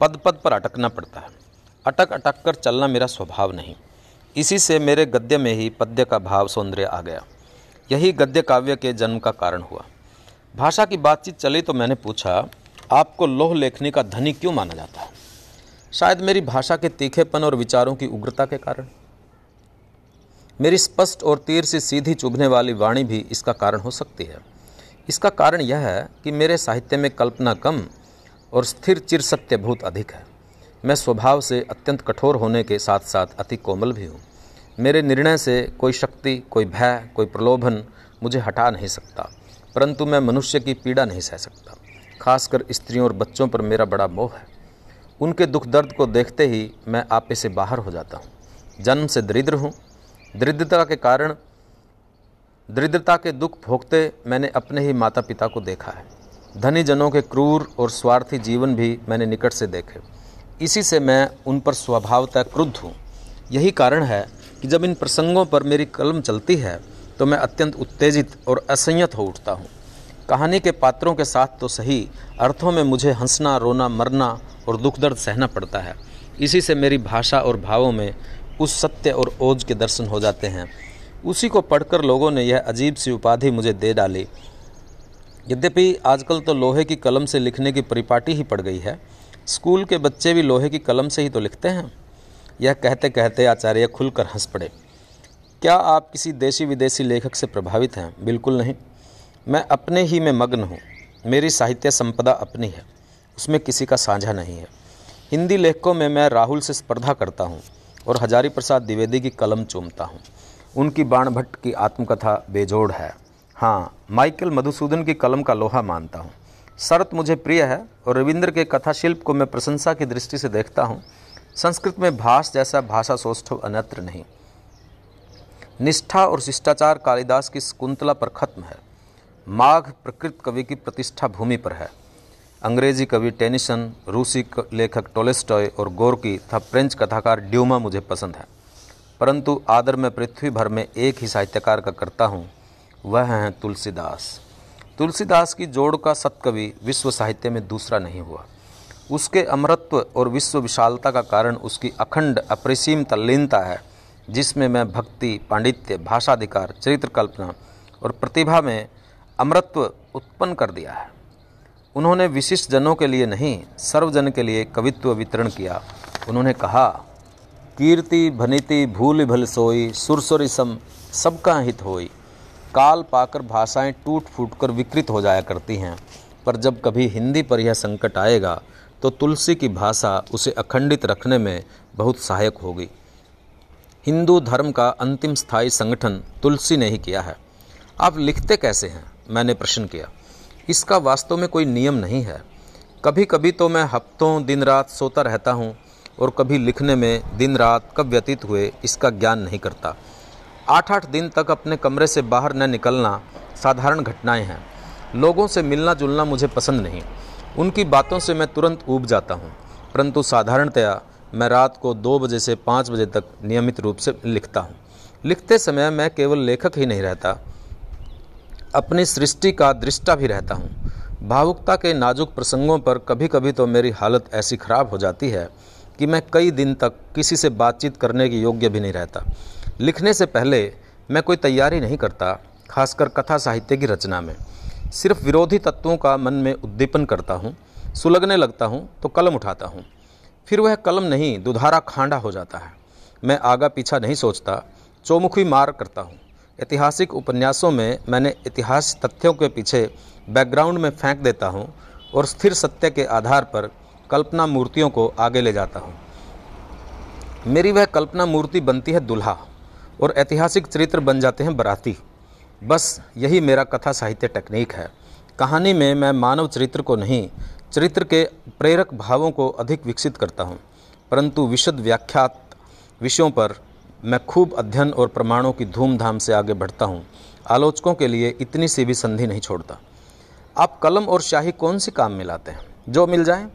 पद पद पर अटकना पड़ता है। अटक अटक कर चलना मेरा स्वभाव नहीं। इसी से मेरे गद्य में ही पद्य का भाव सौंदर्य आ गया। यही गद्य काव्य के जन्म का कारण हुआ। भाषा की बातचीत चली तो मैंने पूछा, आपको लोह लेखनी का धनी क्यों माना जाता है? शायद मेरी भाषा के तीखेपन और विचारों की उग्रता के कारण। मेरी स्पष्ट और तीर से सीधी चुभने वाली वाणी भी इसका कारण हो सकती है। इसका कारण यह है कि मेरे साहित्य में कल्पना कम और स्थिर चिर सत्य बहुत अधिक है। मैं स्वभाव से अत्यंत कठोर होने के साथ साथ अति कोमल भी हूँ। मेरे निर्णय से कोई शक्ति, कोई भय, कोई प्रलोभन मुझे हटा नहीं सकता, परंतु मैं मनुष्य की पीड़ा नहीं सह सकता, खासकर स्त्रियों और बच्चों पर मेरा बड़ा मोह है। उनके दुख दर्द को देखते ही मैं आपे से बाहर हो जाता हूँ। जन्म से दरिद्र हूँ। दरिद्रता के कारण, दरिद्रता के दुख भोगते मैंने अपने ही माता पिता को देखा है। धनी जनों के क्रूर और स्वार्थी जीवन भी मैंने निकट से देखे। इसी से मैं उन पर स्वभावतः क्रुद्ध हूँ। यही कारण है कि जब इन प्रसंगों पर मेरी कलम चलती है तो मैं अत्यंत उत्तेजित और असंयत हो उठता हूँ। कहानी के पात्रों के साथ तो सही, अर्थों में मुझे हंसना, रोना, मरना और दुख दर्द सहना पड़ता है। इसी से मेरी भाषा और भावों में उस सत्य और ओज के दर्शन हो जाते हैं। उसी को पढ़कर लोगों ने यह अजीब सी उपाधि मुझे दे डाली। यद्यपि आजकल तो लोहे की कलम से लिखने की परिपाटी ही पड़ गई है स्कूल के बच्चे भी लोहे की कलम से ही तो लिखते हैं। यह कहते कहते आचार्य खुलकर हंस पड़े। क्या आप किसी देशी विदेशी लेखक से प्रभावित हैं? बिल्कुल नहीं। मैं अपने ही में मग्न हूँ। मेरी साहित्य संपदा अपनी है। उसमें किसी का साझा नहीं है। हिंदी लेखकों में मैं राहुल से स्पर्धा करता हूँ और हजारी प्रसाद द्विवेदी की कलम चूमता हूँ। उनकी बाण भट्ट की आत्मकथा बेजोड़ है। हाँ माइकल मधुसूदन की कलम का लोहा मानता हूँ। शरत मुझे प्रिय है और रविंद्र के कथा शिल्प को मैं प्रशंसा की दृष्टि से देखता हूँ। संस्कृत में भाष जैसा भाषा सौष्ठव अन्यत्र नहीं। निष्ठा और शिष्टाचार कालिदास की शकुंतला पर खत्म है। माघ प्रकृत कवि की प्रतिष्ठा भूमि पर है। अंग्रेज़ी कवि टेनिसन, रूसी लेखक टोलेस्टॉय और गोरकी तथा फ्रेंच कथाकार ड्यूमा मुझे पसंद है। परंतु आदर में पृथ्वी भर में एक ही साहित्यकार का करता हूँ, वह हैं तुलसीदास। तुलसीदास की जोड़ का सतकवि विश्व साहित्य में दूसरा नहीं हुआ। उसके अमरत्व और विश्व विशालता का कारण उसकी अखंड, अपरिसीम तल्लीनता है, जिसमें मैं भक्ति, पांडित्य, भाषाधिकार चरित्र कल्पना और प्रतिभा में अमरत्व उत्पन्न कर दिया है। उन्होंने विशिष्ट जनों के लिए नहीं, सर्वजन के लिए कवित्व वितरण किया। उन्होंने कहा, कीर्ति, भनिति, भूल भल सोई सुरसुर सम सबका हित होई। काल पाकर भाषाएँ टूट फूट कर विकृत हो जाया करती हैं। पर जब कभी हिंदी पर यह संकट आएगा तो तुलसी की भाषा उसे अखंडित रखने में बहुत सहायक होगी। हिंदू धर्म का अंतिम स्थायी संगठन तुलसी ने ही किया है। आप लिखते कैसे हैं? मैंने प्रश्न किया। इसका वास्तव में कोई नियम नहीं है। कभी कभी तो मैं हफ्तों दिन रात सोता रहता हूँ, और कभी लिखने में दिन रात कब व्यतीत हुए इसका ज्ञान नहीं करता। आठ आठ दिन तक अपने कमरे से बाहर न निकलना साधारण घटनाएँ हैं। लोगों से मिलना जुलना मुझे पसंद नहीं। उनकी बातों से मैं तुरंत ऊब जाता हूँ। परंतु साधारणतया मैं रात को दो बजे से पाँच बजे तक नियमित रूप से लिखता हूँ। लिखते समय मैं केवल लेखक ही नहीं रहता, अपनी सृष्टि का दृष्टा भी रहता हूँ। भावुकता के नाजुक प्रसंगों पर कभी कभी तो मेरी हालत ऐसी खराब हो जाती है कि मैं कई दिन तक किसी से बातचीत करने के योग्य भी नहीं रहता। लिखने से पहले मैं कोई तैयारी नहीं करता, खासकर कथा साहित्य की रचना में। सिर्फ़ विरोधी तत्वों का मन में उद्दीपन करता हूँ, सुलगने लगता हूँ तो कलम उठाता हूँ। फिर वह कलम नहीं, दुधारा खांडा हो जाता है। मैं आगा पीछा नहीं सोचता, चौमुखी मार करता हूँ। ऐतिहासिक उपन्यासों में मैंने इतिहास तथ्यों के पीछे बैकग्राउंड में फेंक देता हूँ और स्थिर सत्य के आधार पर कल्पना मूर्तियों को आगे ले जाता हूँ। मेरी वह कल्पना मूर्ति बनती है दुल्हा। और ऐतिहासिक चरित्र बन जाते हैं बराती। बस यही मेरा कथा साहित्य टेक्निक है। कहानी में मैं मानव चरित्र को नहीं, चरित्र के प्रेरक भावों को अधिक विकसित करता हूँ। परंतु विशद व्याख्यात विषयों पर मैं खूब अध्ययन और प्रमाणों की धूमधाम से आगे बढ़ता हूँ। आलोचकों के लिए इतनी सी भी संधि नहीं छोड़ता। आप कलम और शाही कौन सी काम में लाते हैं? जो मिल जाए।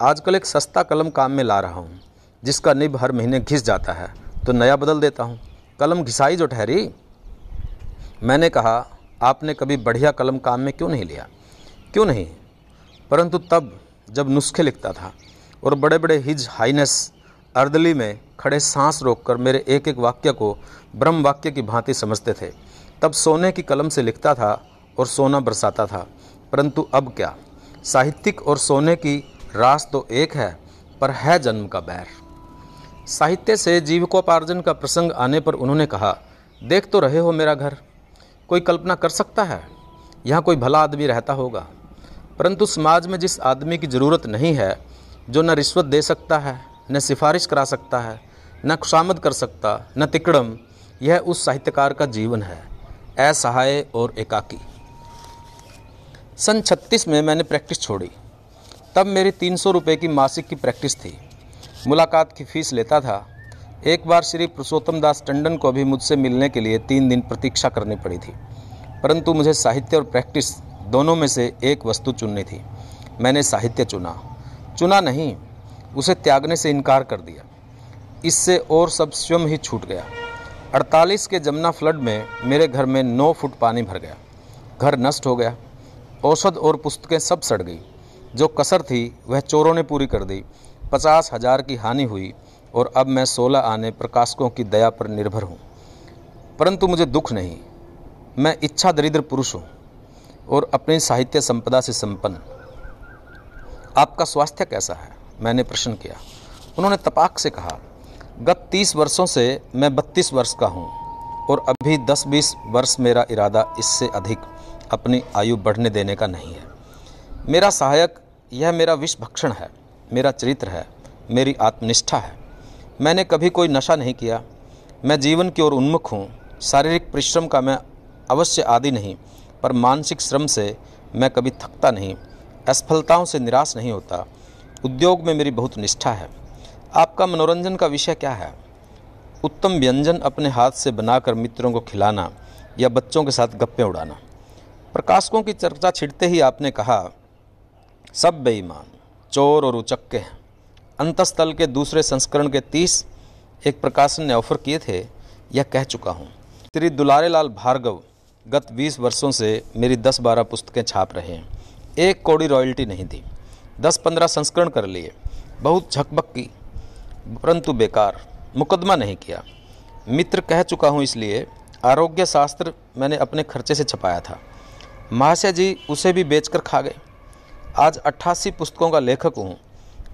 आजकल एक सस्ता कलम काम में ला रहा हूँ, जिसका निब हर महीने घिस जाता है तो नया बदल देता हूँ। कलम घिसाई जो ठहरी, मैंने कहा, आपने कभी बढ़िया कलम काम में क्यों नहीं लिया? क्यों नहीं? परंतु तब जब नुस्खे लिखता था और बड़े बड़े हिज हाइनेस अर्दली में खड़े सांस रोककर मेरे एक एक वाक्य को ब्रह्म वाक्य की भांति समझते थे, तब सोने की कलम से लिखता था और सोना बरसाता था। परंतु अब क्या? साहित्यिक और सोने की रास तो एक है, पर है जन्म का बैर। साहित्य से जीविकोपार्जन का प्रसंग आने पर उन्होंने कहा, देख तो रहे हो मेरा घर, कोई कल्पना कर सकता है? यहाँ कोई भला आदमी रहता होगा। परंतु समाज में जिस आदमी की ज़रूरत नहीं है, जो न रिश्वत दे सकता है, न सिफारिश करा सकता है, न खुशामद कर सकता, न तिकड़म, यह उस साहित्यकार का जीवन है, असहाय और एकाकी। सन 36 में मैंने प्रैक्टिस छोड़ी। तब मेरी तीन सौ रुपये की मासिक की प्रैक्टिस थी। मुलाकात की फ़ीस लेता था। एक बार श्री पुरुषोत्तम दास टंडन को भी मुझसे मिलने के लिए तीन दिन प्रतीक्षा करनी पड़ी थी। परंतु मुझे साहित्य और प्रैक्टिस दोनों में से एक वस्तु चुननी थी। मैंने साहित्य चुना। चुना नहीं, उसे त्यागने से इनकार कर दिया। इससे और सब स्वयं ही छूट गया। 48 के जमुना फ्लड में मेरे घर में 9 फुट पानी भर गया। घर नष्ट हो गया। औषध और पुस्तकें सब सड़ गई। जो कसर थी, वह चोरों ने पूरी कर दी। पचास हज़ार की हानि हुई और अब मैं सोलह आने प्रकाशकों की दया पर निर्भर हूँ। परंतु मुझे दुख नहीं। मैं इच्छा दरिद्र पुरुष हूँ और अपनी साहित्य संपदा से संपन्न। आपका स्वास्थ्य कैसा है? मैंने प्रश्न किया। उन्होंने तपाक से कहा, गत तीस वर्षों से मैं बत्तीस वर्ष का हूँ और अभी दस बीस वर्ष मेरा इरादा इससे अधिक अपनी आयु बढ़ने देने का नहीं है। मेरा सहायक, यह मेरा विष भक्षण है। मेरा चरित्र है, मेरी आत्मनिष्ठा है। मैंने कभी कोई नशा नहीं किया। मैं जीवन की ओर उन्मुख हूँ। शारीरिक परिश्रम का मैं अवश्य आदि नहीं, पर मानसिक श्रम से मैं कभी थकता नहीं। असफलताओं से निराश नहीं होता। उद्योग में मेरी बहुत निष्ठा है। आपका मनोरंजन का विषय क्या है? उत्तम व्यंजन अपने हाथ से बनाकर मित्रों को खिलाना या बच्चों के साथ गप्पे उड़ाना। प्रकाशकों की चर्चा छिड़ते ही आपने कहा, सब बेईमान। चोर और उचक्के अंतस्थल के दूसरे संस्करण के तीस एक प्रकाशन ने ऑफ़र किए थे, यह कह चुका हूँ। श्री दुलारे लाल भार्गव गत 20 वर्षों से मेरी 10-12 पुस्तकें छाप रहे हैं। एक कौड़ी रॉयल्टी नहीं दी। 10-15 संस्करण कर लिए। बहुत झकबक की परंतु बेकार। मुकदमा नहीं किया। मित्र कह चुका हूँ इसलिए आरोग्य शास्त्र मैंने अपने खर्चे से छपाया था। महाशय जी उसे भी बेचकर खा गए। आज अट्ठासी पुस्तकों का लेखक हूँ,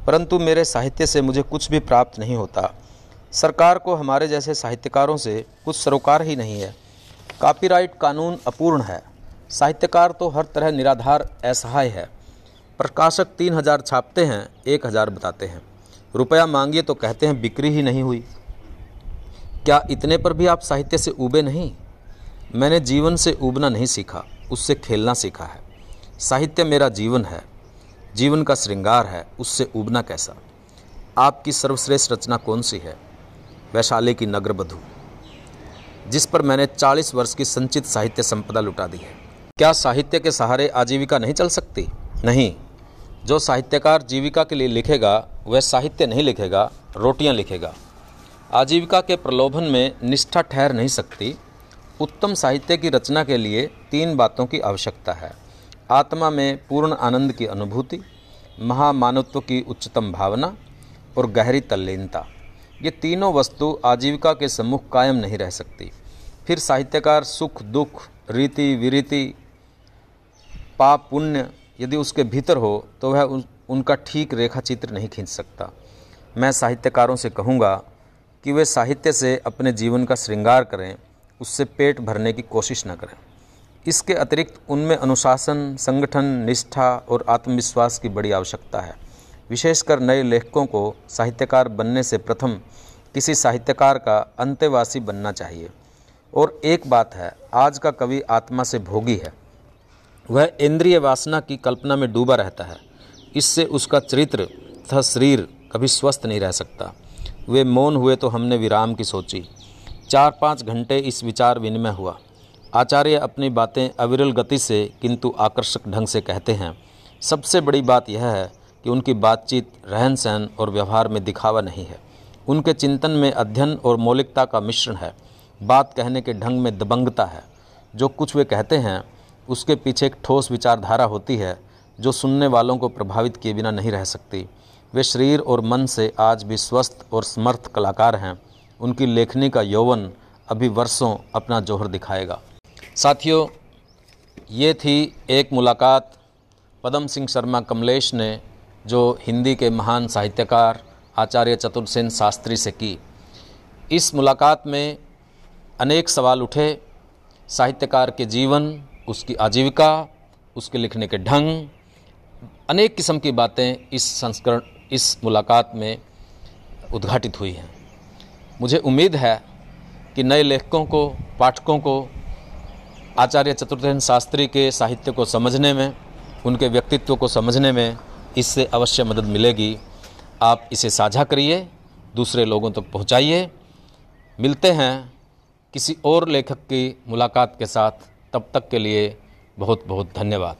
परंतु मेरे साहित्य से मुझे कुछ भी प्राप्त नहीं होता। सरकार को हमारे जैसे साहित्यकारों से कुछ सरोकार ही नहीं है। कॉपीराइट कानून अपूर्ण है। साहित्यकार तो हर तरह निराधार, असहाय है। प्रकाशक तीन हज़ार छापते हैं, एक हज़ार बताते हैं। रुपया मांगिए तो कहते हैं, बिक्री ही नहीं हुई। क्या इतने पर भी आप साहित्य से उबे नहीं? मैंने जीवन से उबना नहीं सीखा, उससे खेलना सीखा है। साहित्य मेरा जीवन है। जीवन का श्रृंगार है, उससे उबना कैसा? आपकी सर्वश्रेष्ठ रचना कौन सी है? वैशाली की नगर बधू। जिस पर मैंने 40 वर्ष की संचित साहित्य संपदा लुटा दी है। क्या साहित्य के सहारे आजीविका नहीं चल सकती? नहीं। जो साहित्यकार जीविका के लिए लिखेगा, वह साहित्य नहीं लिखेगा, रोटियाँ लिखेगा। आजीविका के प्रलोभन में निष्ठा ठहर नहीं सकती। उत्तम साहित्य की रचना के लिए तीन बातों की आवश्यकता है। आत्मा में पूर्ण आनंद की अनुभूति महामानवत्व की उच्चतम भावना और गहरी तल्लीनता। ये तीनों वस्तु आजीविका के सम्मुख कायम नहीं रह सकती। फिर साहित्यकार सुख दुख रीति विरीति पाप पुण्य यदि उसके भीतर हो तो वह उन, उनका ठीक रेखा चित्र नहीं खींच सकता। मैं साहित्यकारों से कहूँगा कि वे साहित्य से अपने जीवन का श्रृंगार करें उससे पेट भरने की कोशिश न करें। इसके अतिरिक्त उनमें अनुशासन, संगठन, निष्ठा और आत्मविश्वास की बड़ी आवश्यकता है। विशेषकर नए लेखकों को साहित्यकार बनने से प्रथम किसी साहित्यकार का अंत्यवासी बनना चाहिए। और एक बात है, आज का कवि आत्मा से भोगी है। वह इंद्रिय वासना की कल्पना में डूबा रहता है। इससे उसका चरित्र तथा शरीर कभी स्वस्थ नहीं रह सकता। वे मौन हुए तो हमने विराम की सोची। चार पाँच घंटे इस विचार विनिमय हुआ। आचार्य अपनी बातें अविरल गति से, किंतु आकर्षक ढंग से कहते हैं। सबसे बड़ी बात यह है कि उनकी बातचीत रहन सहन और व्यवहार में दिखावा नहीं है। उनके चिंतन में अध्ययन और मौलिकता का मिश्रण है। बात कहने के ढंग में दबंगता है। जो कुछ वे कहते हैं, उसके पीछे एक ठोस विचारधारा होती है, जो सुनने वालों को प्रभावित किए बिना नहीं रह सकती। वे शरीर और मन से आज भी स्वस्थ और समर्थ कलाकार हैं। उनकी लेखनी का यौवन अभी वर्षों अपना जोहर दिखाएगा। साथियों, ये थी एक मुलाकात पदम सिंह शर्मा कमलेश ने, जो हिंदी के महान साहित्यकार आचार्य चतुर्सेन शास्त्री से की। इस मुलाकात में अनेक सवाल उठे, साहित्यकार के जीवन, उसकी आजीविका, उसके लिखने के ढंग, अनेक किस्म की बातें इस संस्करण, इस मुलाकात में उद्घाटित हुई हैं। मुझे उम्मीद है कि नए लेखकों को, पाठकों को आचार्य चतुर्थेन शास्त्री के साहित्य को समझने में, उनके व्यक्तित्व को समझने में इससे अवश्य मदद मिलेगी। आप इसे साझा करिए, दूसरे लोगों तक तो पहुंचाइए। मिलते हैं किसी और लेखक की मुलाकात के साथ। तब तक के लिए बहुत बहुत धन्यवाद।